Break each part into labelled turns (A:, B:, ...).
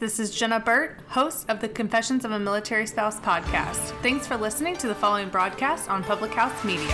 A: This is Jenna Burt, host of the Confessions of a Military Spouse podcast. Thanks for listening to the following broadcast on Public House Media.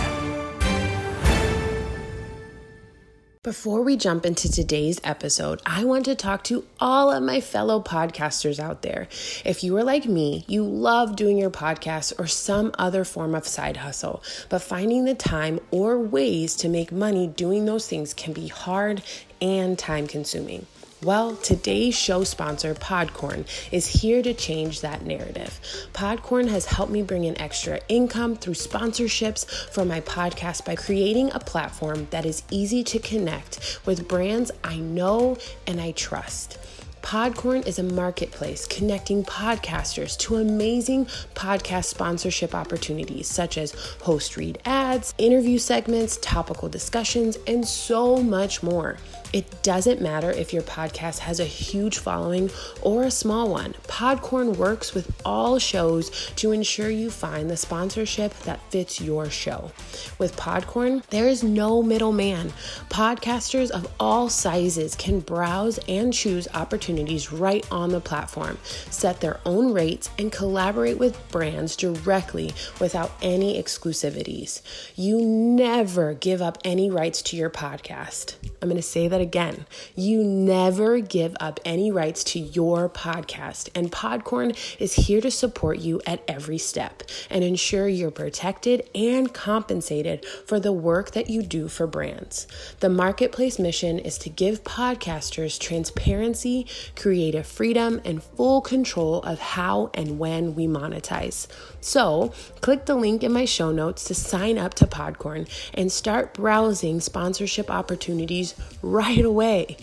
B: Before we jump into today's episode, I want to talk to all of my fellow podcasters out there. If you are like me, you love doing your podcast or some other form of side hustle, but finding the time or ways to make money doing those things can be hard and time consuming. Well, today's show sponsor, Podcorn, is here to change that narrative. Podcorn has helped me bring in extra income through sponsorships for my podcast by creating a platform that is easy to connect with brands I know and I trust. Podcorn is a marketplace connecting podcasters to amazing podcast sponsorship opportunities such as host read ads, interview segments, topical discussions, and so much more. It doesn't matter if your podcast has a huge following or a small one. Podcorn works with all shows to ensure you find the sponsorship that fits your show. With Podcorn, there is no middleman. Podcasters of all sizes can browse and choose opportunities right on the platform, set their own rates, and collaborate with brands directly without any exclusivities. You never give up any rights to your podcast. I'm going to say that again. You never give up any rights to your podcast, and Podcorn is here to support you at every step and ensure you're protected and compensated for the work that you do for brands. The marketplace mission is to give podcasters transparency, creative freedom, and full control of how and when we monetize. So, click the link in my show notes to sign up to Podcorn and start browsing sponsorship opportunities right away.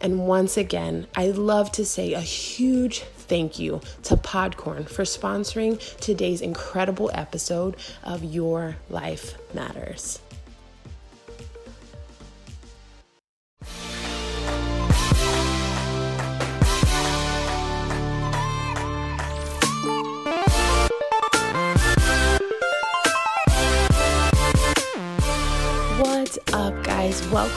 B: And once again, I'd love to say a huge thank you to Podcorn for sponsoring today's incredible episode of Your Life Matters.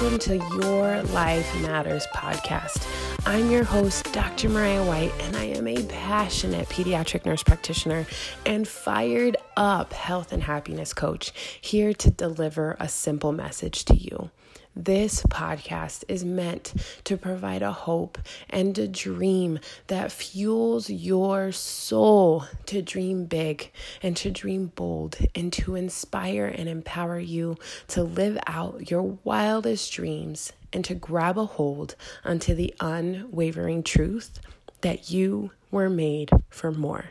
B: Welcome to Your Life Matters podcast. I'm your host, Dr. Mariah White, and I am a passionate pediatric nurse practitioner and fired up health and happiness coach here to deliver a simple message to you. This podcast is meant to provide a hope and a dream that fuels your soul to dream big and to dream bold and to inspire and empower you to live out your wildest dreams and to grab a hold onto the unwavering truth that you were made for more.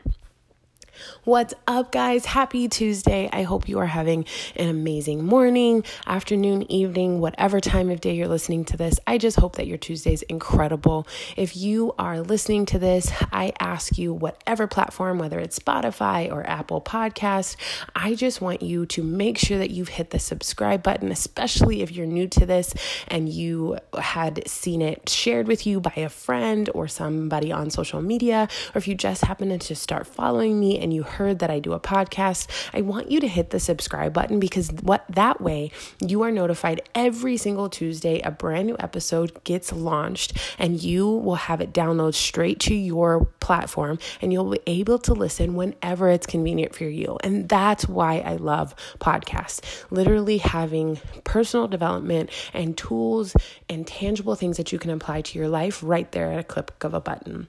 B: What's up, guys? Happy Tuesday. I hope you are having an amazing morning, afternoon, evening, whatever time of day you're listening to this. I just hope that your Tuesday is incredible. If you are listening to this, I ask you, whatever platform, whether it's Spotify or Apple Podcast, I just want you to make sure that you've hit the subscribe button, especially if you're new to this and you had seen it shared with you by a friend or somebody on social media, or if you just happen to just start following me and you heard that I do a podcast, I want you to hit the subscribe button because what that way you are notified every single Tuesday a brand new episode gets launched and you will have it download straight to your platform and you'll be able to listen whenever it's convenient for you. And that's why I love podcasts. Literally having personal development and tools and tangible things that you can apply to your life right there at a click of a button.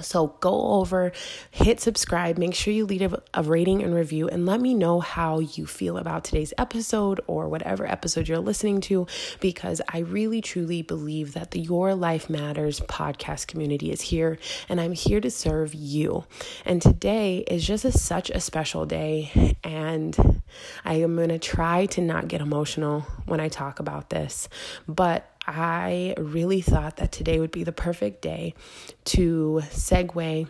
B: So go over, hit subscribe, make sure you leave a rating and review, and let me know how you feel about today's episode or whatever episode you're listening to, because I really truly believe that the Your Life Matters podcast community is here, and I'm here to serve you. And today is just a, such a special day, and I am going to try to not get emotional when I talk about this, but I really thought that today would be the perfect day to segue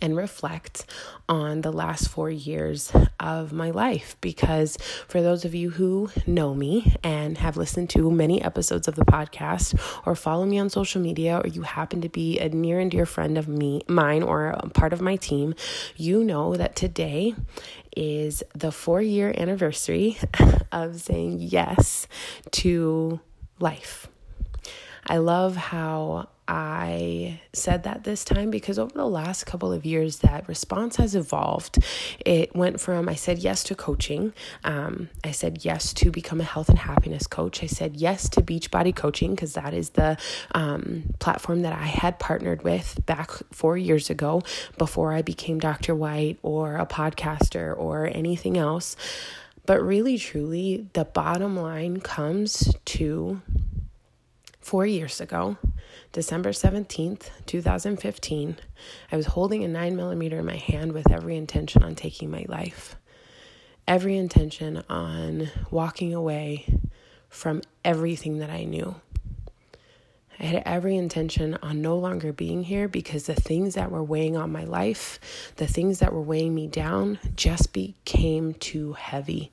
B: and reflect on the last four years of my life. Because for those of you who know me and have listened to many episodes of the podcast or follow me on social media, or you happen to be a near and dear friend of me, mine, or a part of my team, you know that today is the four year anniversary of saying yes to life. I love how I said that this time because over the last couple of years, that response has evolved. It went from I said yes to coaching, um, I said yes to become a health and happiness coach, I said yes to Beachbody Coaching because that is the um, platform that I had partnered with back four years ago before I became Dr. White or a podcaster or anything else. But really, truly, the bottom line comes to four years ago, December 17th, 2015, I was holding a 9 millimeter in my hand with every intention on taking my life, every intention on walking away from everything that I knew. I had every intention on no longer being here because the things that were weighing on my life, the things that were weighing me down, just became too heavy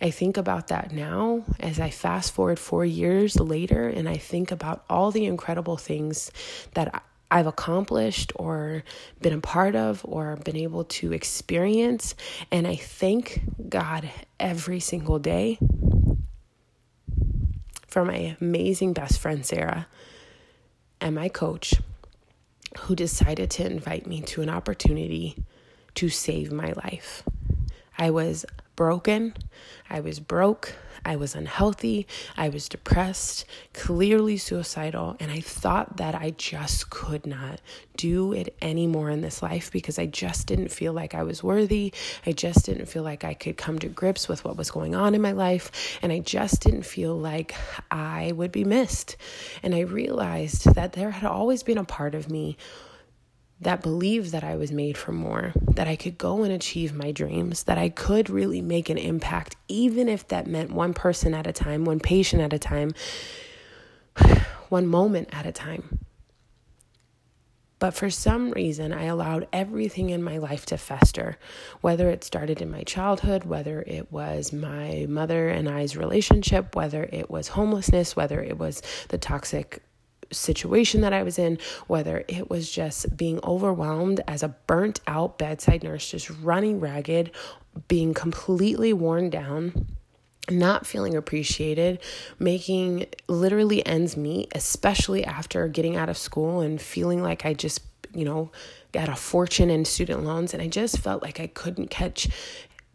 B: I think about that now as I fast forward four years later and I think about all the incredible things that I've accomplished or been a part of or been able to experience. And I thank God every single day for my amazing best friend, Sarah, and my coach, who decided to invite me to an opportunity to save my life. I was broken. I was broke. I was unhealthy. I was depressed, clearly suicidal. And I thought that I just could not do it anymore in this life because I just didn't feel like I was worthy. I just didn't feel like I could come to grips with what was going on in my life. And I just didn't feel like I would be missed. And I realized that there had always been a part of me that believed that I was made for more, that I could go and achieve my dreams, that I could really make an impact, even if that meant one person at a time, one patient at a time, one moment at a time. But for some reason, I allowed everything in my life to fester, whether it started in my childhood, whether it was my mother and I's relationship, whether it was homelessness, whether it was the toxic situation that I was in, whether it was just being overwhelmed as a burnt out bedside nurse, just running ragged, being completely worn down not feeling appreciated, making literally ends meet, especially after getting out of school and feeling like I just, you know, got a fortune in student loans. And I just felt like I couldn't catch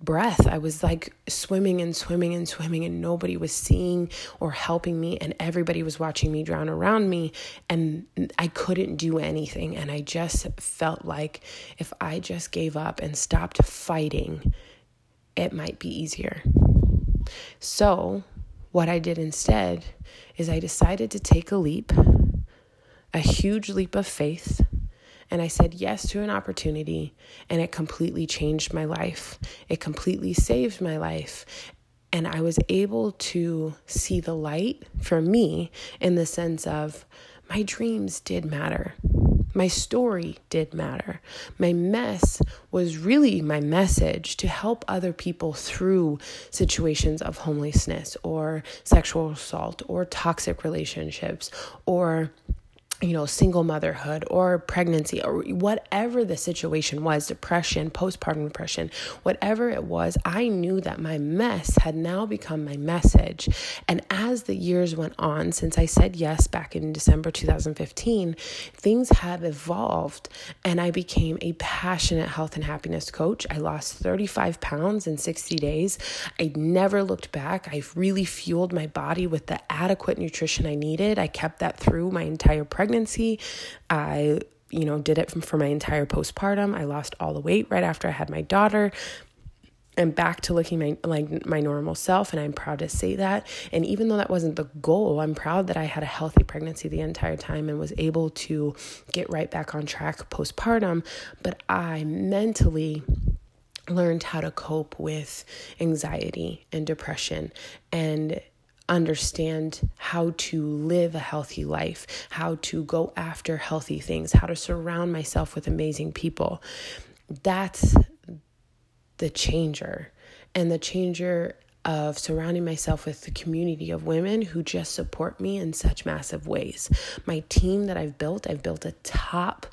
B: breath. I was like swimming and swimming and swimming, and nobody was seeing or helping me, and everybody was watching me drown around me, and I couldn't do anything. And I just felt like if I just gave up and stopped fighting, it might be easier. So, what I did instead is I decided to take a leap, a huge leap of faith and I said yes to an opportunity, and it completely changed my life. It completely saved my life. And I was able to see the light for me in the sense of my dreams did matter. My story did matter. My mess was really my message to help other people through situations of homelessness or sexual assault or toxic relationships or you know, single motherhood or pregnancy or whatever the situation was, depression, postpartum depression, whatever it was, I knew that my mess had now become my message. And as the years went on, since I said yes back in December 2015, things have evolved and I became a passionate health and happiness coach. I lost 35 pounds in 60 days. I never looked back. I've really fueled my body with the adequate nutrition I needed. I kept that through my entire pregnancy pregnancy. I, you know, did it for my entire postpartum. I lost all the weight right after I had my daughter. I'm back to looking my like my normal self and I'm proud to say that. And even though that wasn't the goal, I'm proud that I had a healthy pregnancy the entire time and was able to get right back on track postpartum, but I mentally learned how to cope with anxiety and depression and understand how to live a healthy life, how to go after healthy things, how to surround myself with amazing people. That's the changer. And the changer of surrounding myself with the community of women who just support me in such massive ways. My team that I've built, I've built a top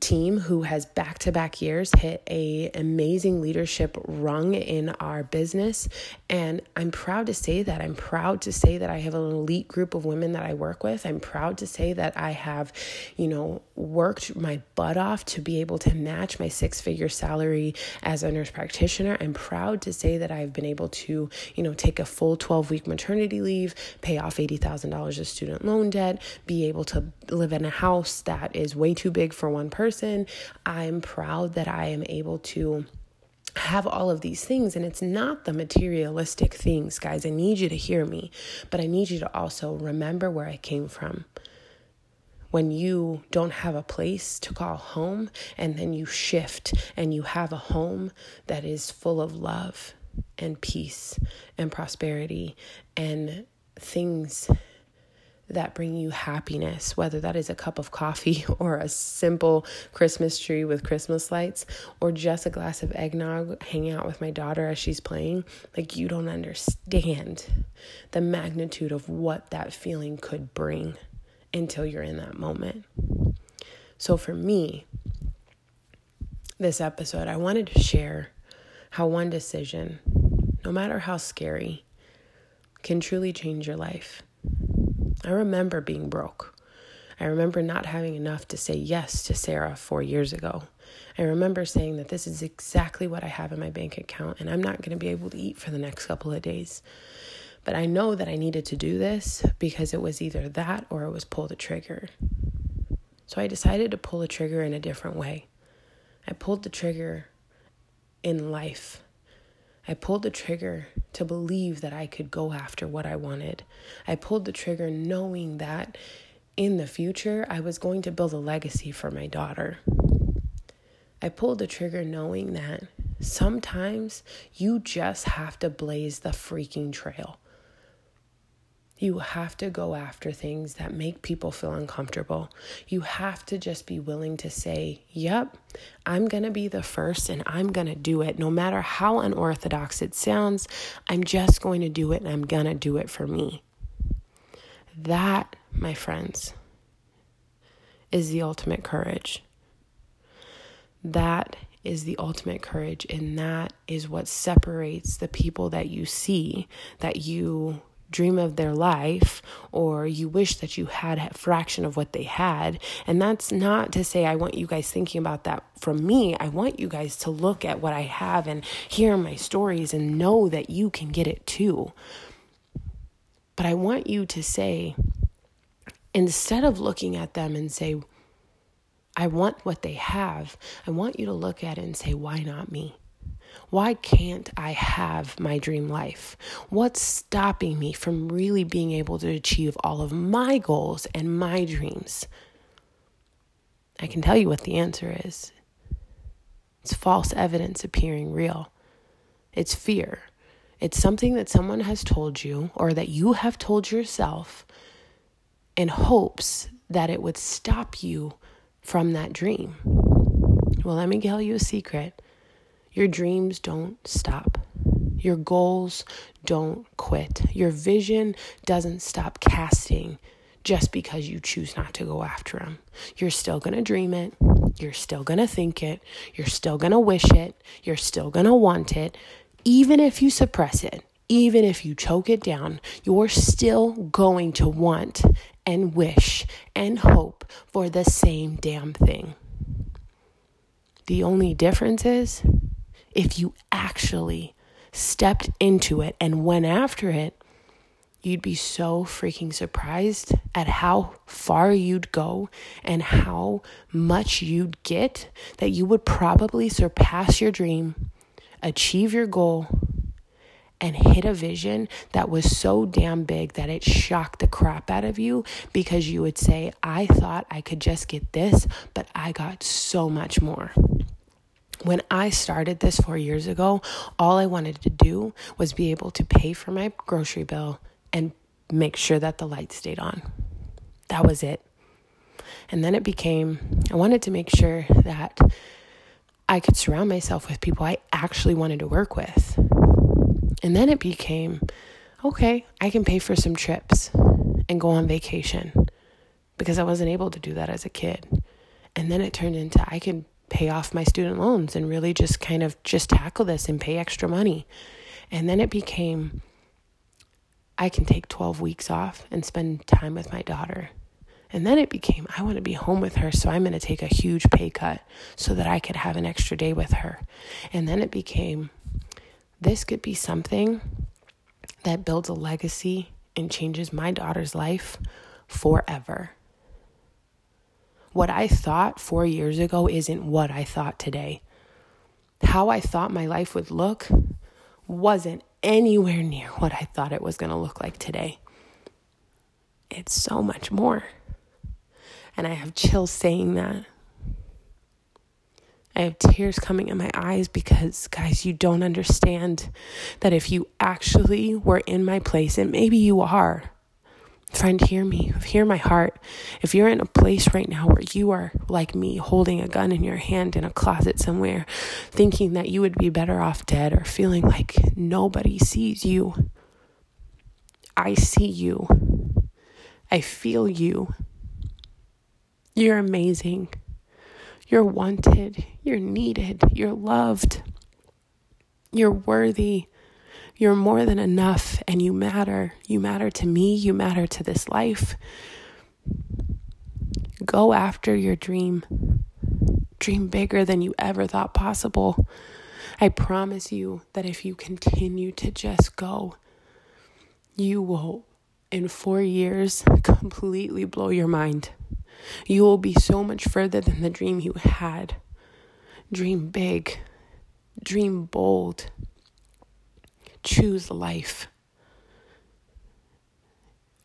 B: team who has back to back years hit a amazing leadership rung in our business. And I'm proud to say that I'm proud to say that I have an elite group of women that I work with. I'm proud to say that I have you know worked my butt off to be able to match my six figure salary as a nurse practitioner. I'm proud to say that I've been able to you know take a full 12 week maternity leave pay off $80,000 of student loan debt be able to live in a house that is way too big for one person person. I'm proud that I am able to have all of these things and it's not the materialistic things guys i need you to hear me but i need you to also remember where i came from when you don't have a place to call home and then you shift and you have a home that is full of love and peace and prosperity and things that bring you happiness, whether that is a cup of coffee or a simple Christmas tree with Christmas lights or just a glass of eggnog hanging out with my daughter as she's playing, like you don't understand the magnitude of what that feeling could bring until you're in that moment. So for me, this episode, I wanted to share how one decision, no matter how scary, can truly change your life. I remember being broke. I remember not having enough to say yes to Sarah four years ago. I remember saying that this is exactly what I have in my bank account and I'm not going to be able to eat for the next couple of days. But I know that I needed to do this because it was either that or it was pull the trigger. So I decided to pull the trigger in a different way. I pulled the trigger in life. I pulled the trigger to believe that I could go after what I wanted. I pulled the trigger knowing that in the future I was going to build a legacy for my daughter. I pulled the trigger knowing that sometimes you just have to blaze the freaking trail. You have to go after things that make people feel uncomfortable. You have to just be willing to say, Yep, I'm going to be the first and I'm going to do it. No matter how unorthodox it sounds, I'm just going to do it and I'm going to do it for me. That, my friends, is the ultimate courage. That is the ultimate courage, and that is what separates the people that you see that you dream of their life or you wish that you had a fraction of what they had. And that's not to say I want you guys thinking about that from me. I want you guys to look at what I have and hear my stories and know that you can get it too. But I want you to say, instead of looking at them and say, I want what they have, I want you to look at it and say, why not me? Why can't I have my dream life? What's stopping me from really being able to achieve all of my goals and my dreams? I can tell you what the answer is it's false evidence appearing real, it's fear. It's something that someone has told you or that you have told yourself in hopes that it would stop you from that dream. Well, let me tell you a secret. Your dreams don't stop. Your goals don't quit. Your vision doesn't stop casting just because you choose not to go after them. You're still going to dream it. You're still going to think it. You're still going to wish it. You're still going to want it. Even if you suppress it, even if you choke it down, you're still going to want and wish and hope for the same damn thing. The only difference is if you actually stepped into it and went after it, you'd be so freaking surprised at how far you'd go and how much you'd get that you would probably surpass your dream, achieve your goal, and hit a vision that was so damn big that it shocked the crap out of you because you would say, I thought I could just get this, but I got so much more. When I started this four years ago, all I wanted to do was be able to pay for my grocery bill and make sure that the light stayed on. That was it. And then it became, I wanted to make sure that I could surround myself with people I actually wanted to work with. And then it became, okay, I can pay for some trips and go on vacation because I wasn't able to do that as a kid. And then it turned into I can pay off my student loans and really just kind of just tackle this and pay extra money. And then it became I can take 12 weeks off and spend time with my daughter. And then it became I want to be home with her, so I'm going to take a huge pay cut so that I could have an extra day with her. And then it became this could be something that builds a legacy and changes my daughter's life forever. What I thought four years ago isn't what I thought today. How I thought my life would look wasn't anywhere near what I thought it was going to look like today. It's so much more. And I have chills saying that. I have tears coming in my eyes because, guys, you don't understand that if you actually were in my place, and maybe you are, friend, hear me, hear my heart. If you're in a place right now where you are like me, holding a gun in your hand in a closet somewhere, thinking that you would be better off dead or feeling like nobody sees you, I see you. I feel you. You're amazing. You're wanted. You're needed. You're loved. You're worthy. You're more than enough and you matter. You matter to me. You matter to this life. Go after your dream. Dream bigger than you ever thought possible. I promise you that if you continue to just go, you will, in four years, completely blow your mind. You will be so much further than the dream you had. Dream big, dream bold, choose life.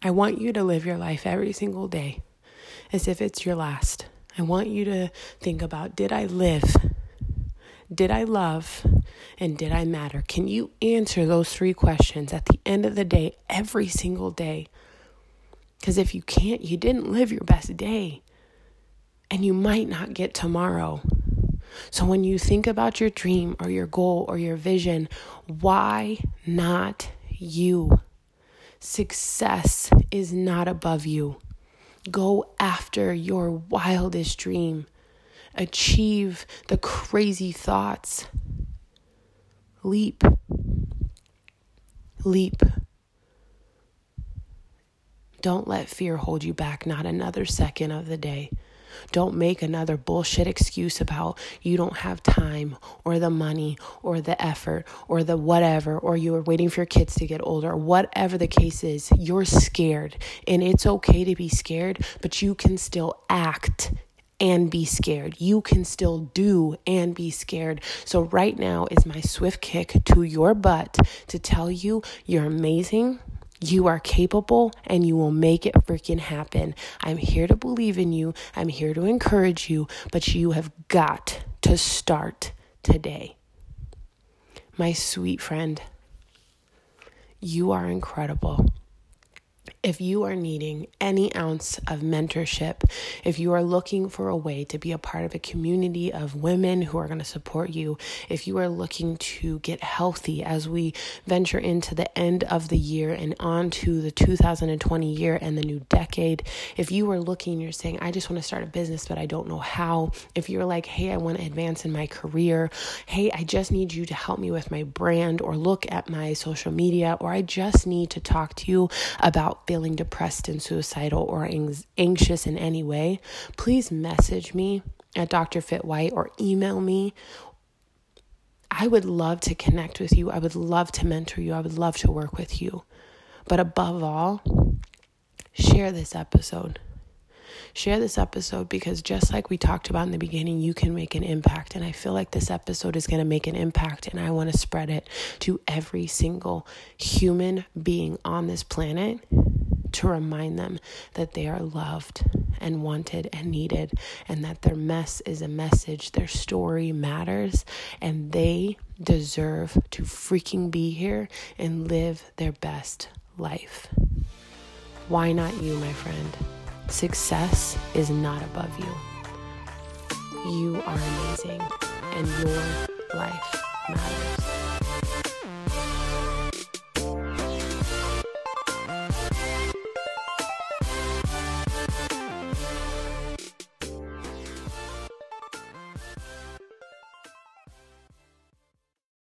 B: I want you to live your life every single day as if it's your last. I want you to think about did I live? Did I love? And did I matter? Can you answer those three questions at the end of the day, every single day? Because if you can't, you didn't live your best day. And you might not get tomorrow. So when you think about your dream or your goal or your vision, why not you? Success is not above you. Go after your wildest dream. Achieve the crazy thoughts. Leap. Leap. Don't let fear hold you back, not another second of the day. Don't make another bullshit excuse about you don't have time or the money or the effort or the whatever, or you are waiting for your kids to get older, whatever the case is. You're scared, and it's okay to be scared, but you can still act and be scared. You can still do and be scared. So, right now is my swift kick to your butt to tell you you're amazing. You are capable and you will make it freaking happen. I'm here to believe in you. I'm here to encourage you, but you have got to start today. My sweet friend, you are incredible if you are needing any ounce of mentorship, if you are looking for a way to be a part of a community of women who are going to support you, if you are looking to get healthy as we venture into the end of the year and on to the 2020 year and the new decade, if you are looking, you're saying, I just want to start a business, but I don't know how, if you're like, hey, I want to advance in my career, hey, I just need you to help me with my brand or look at my social media, or I just need to talk to you about feeling depressed and suicidal or anxious in any way, please message me at Dr. Fit White or email me. I would love to connect with you. I would love to mentor you. I would love to work with you. But above all, share this episode. Share this episode because just like we talked about in the beginning, you can make an impact. And I feel like this episode is going to make an impact. And I want to spread it to every single human being on this planet to remind them that they are loved and wanted and needed, and that their mess is a message, their story matters, and they deserve to freaking be here and live their best life. Why not you, my friend? Success is not above you. You are amazing, and your life matters.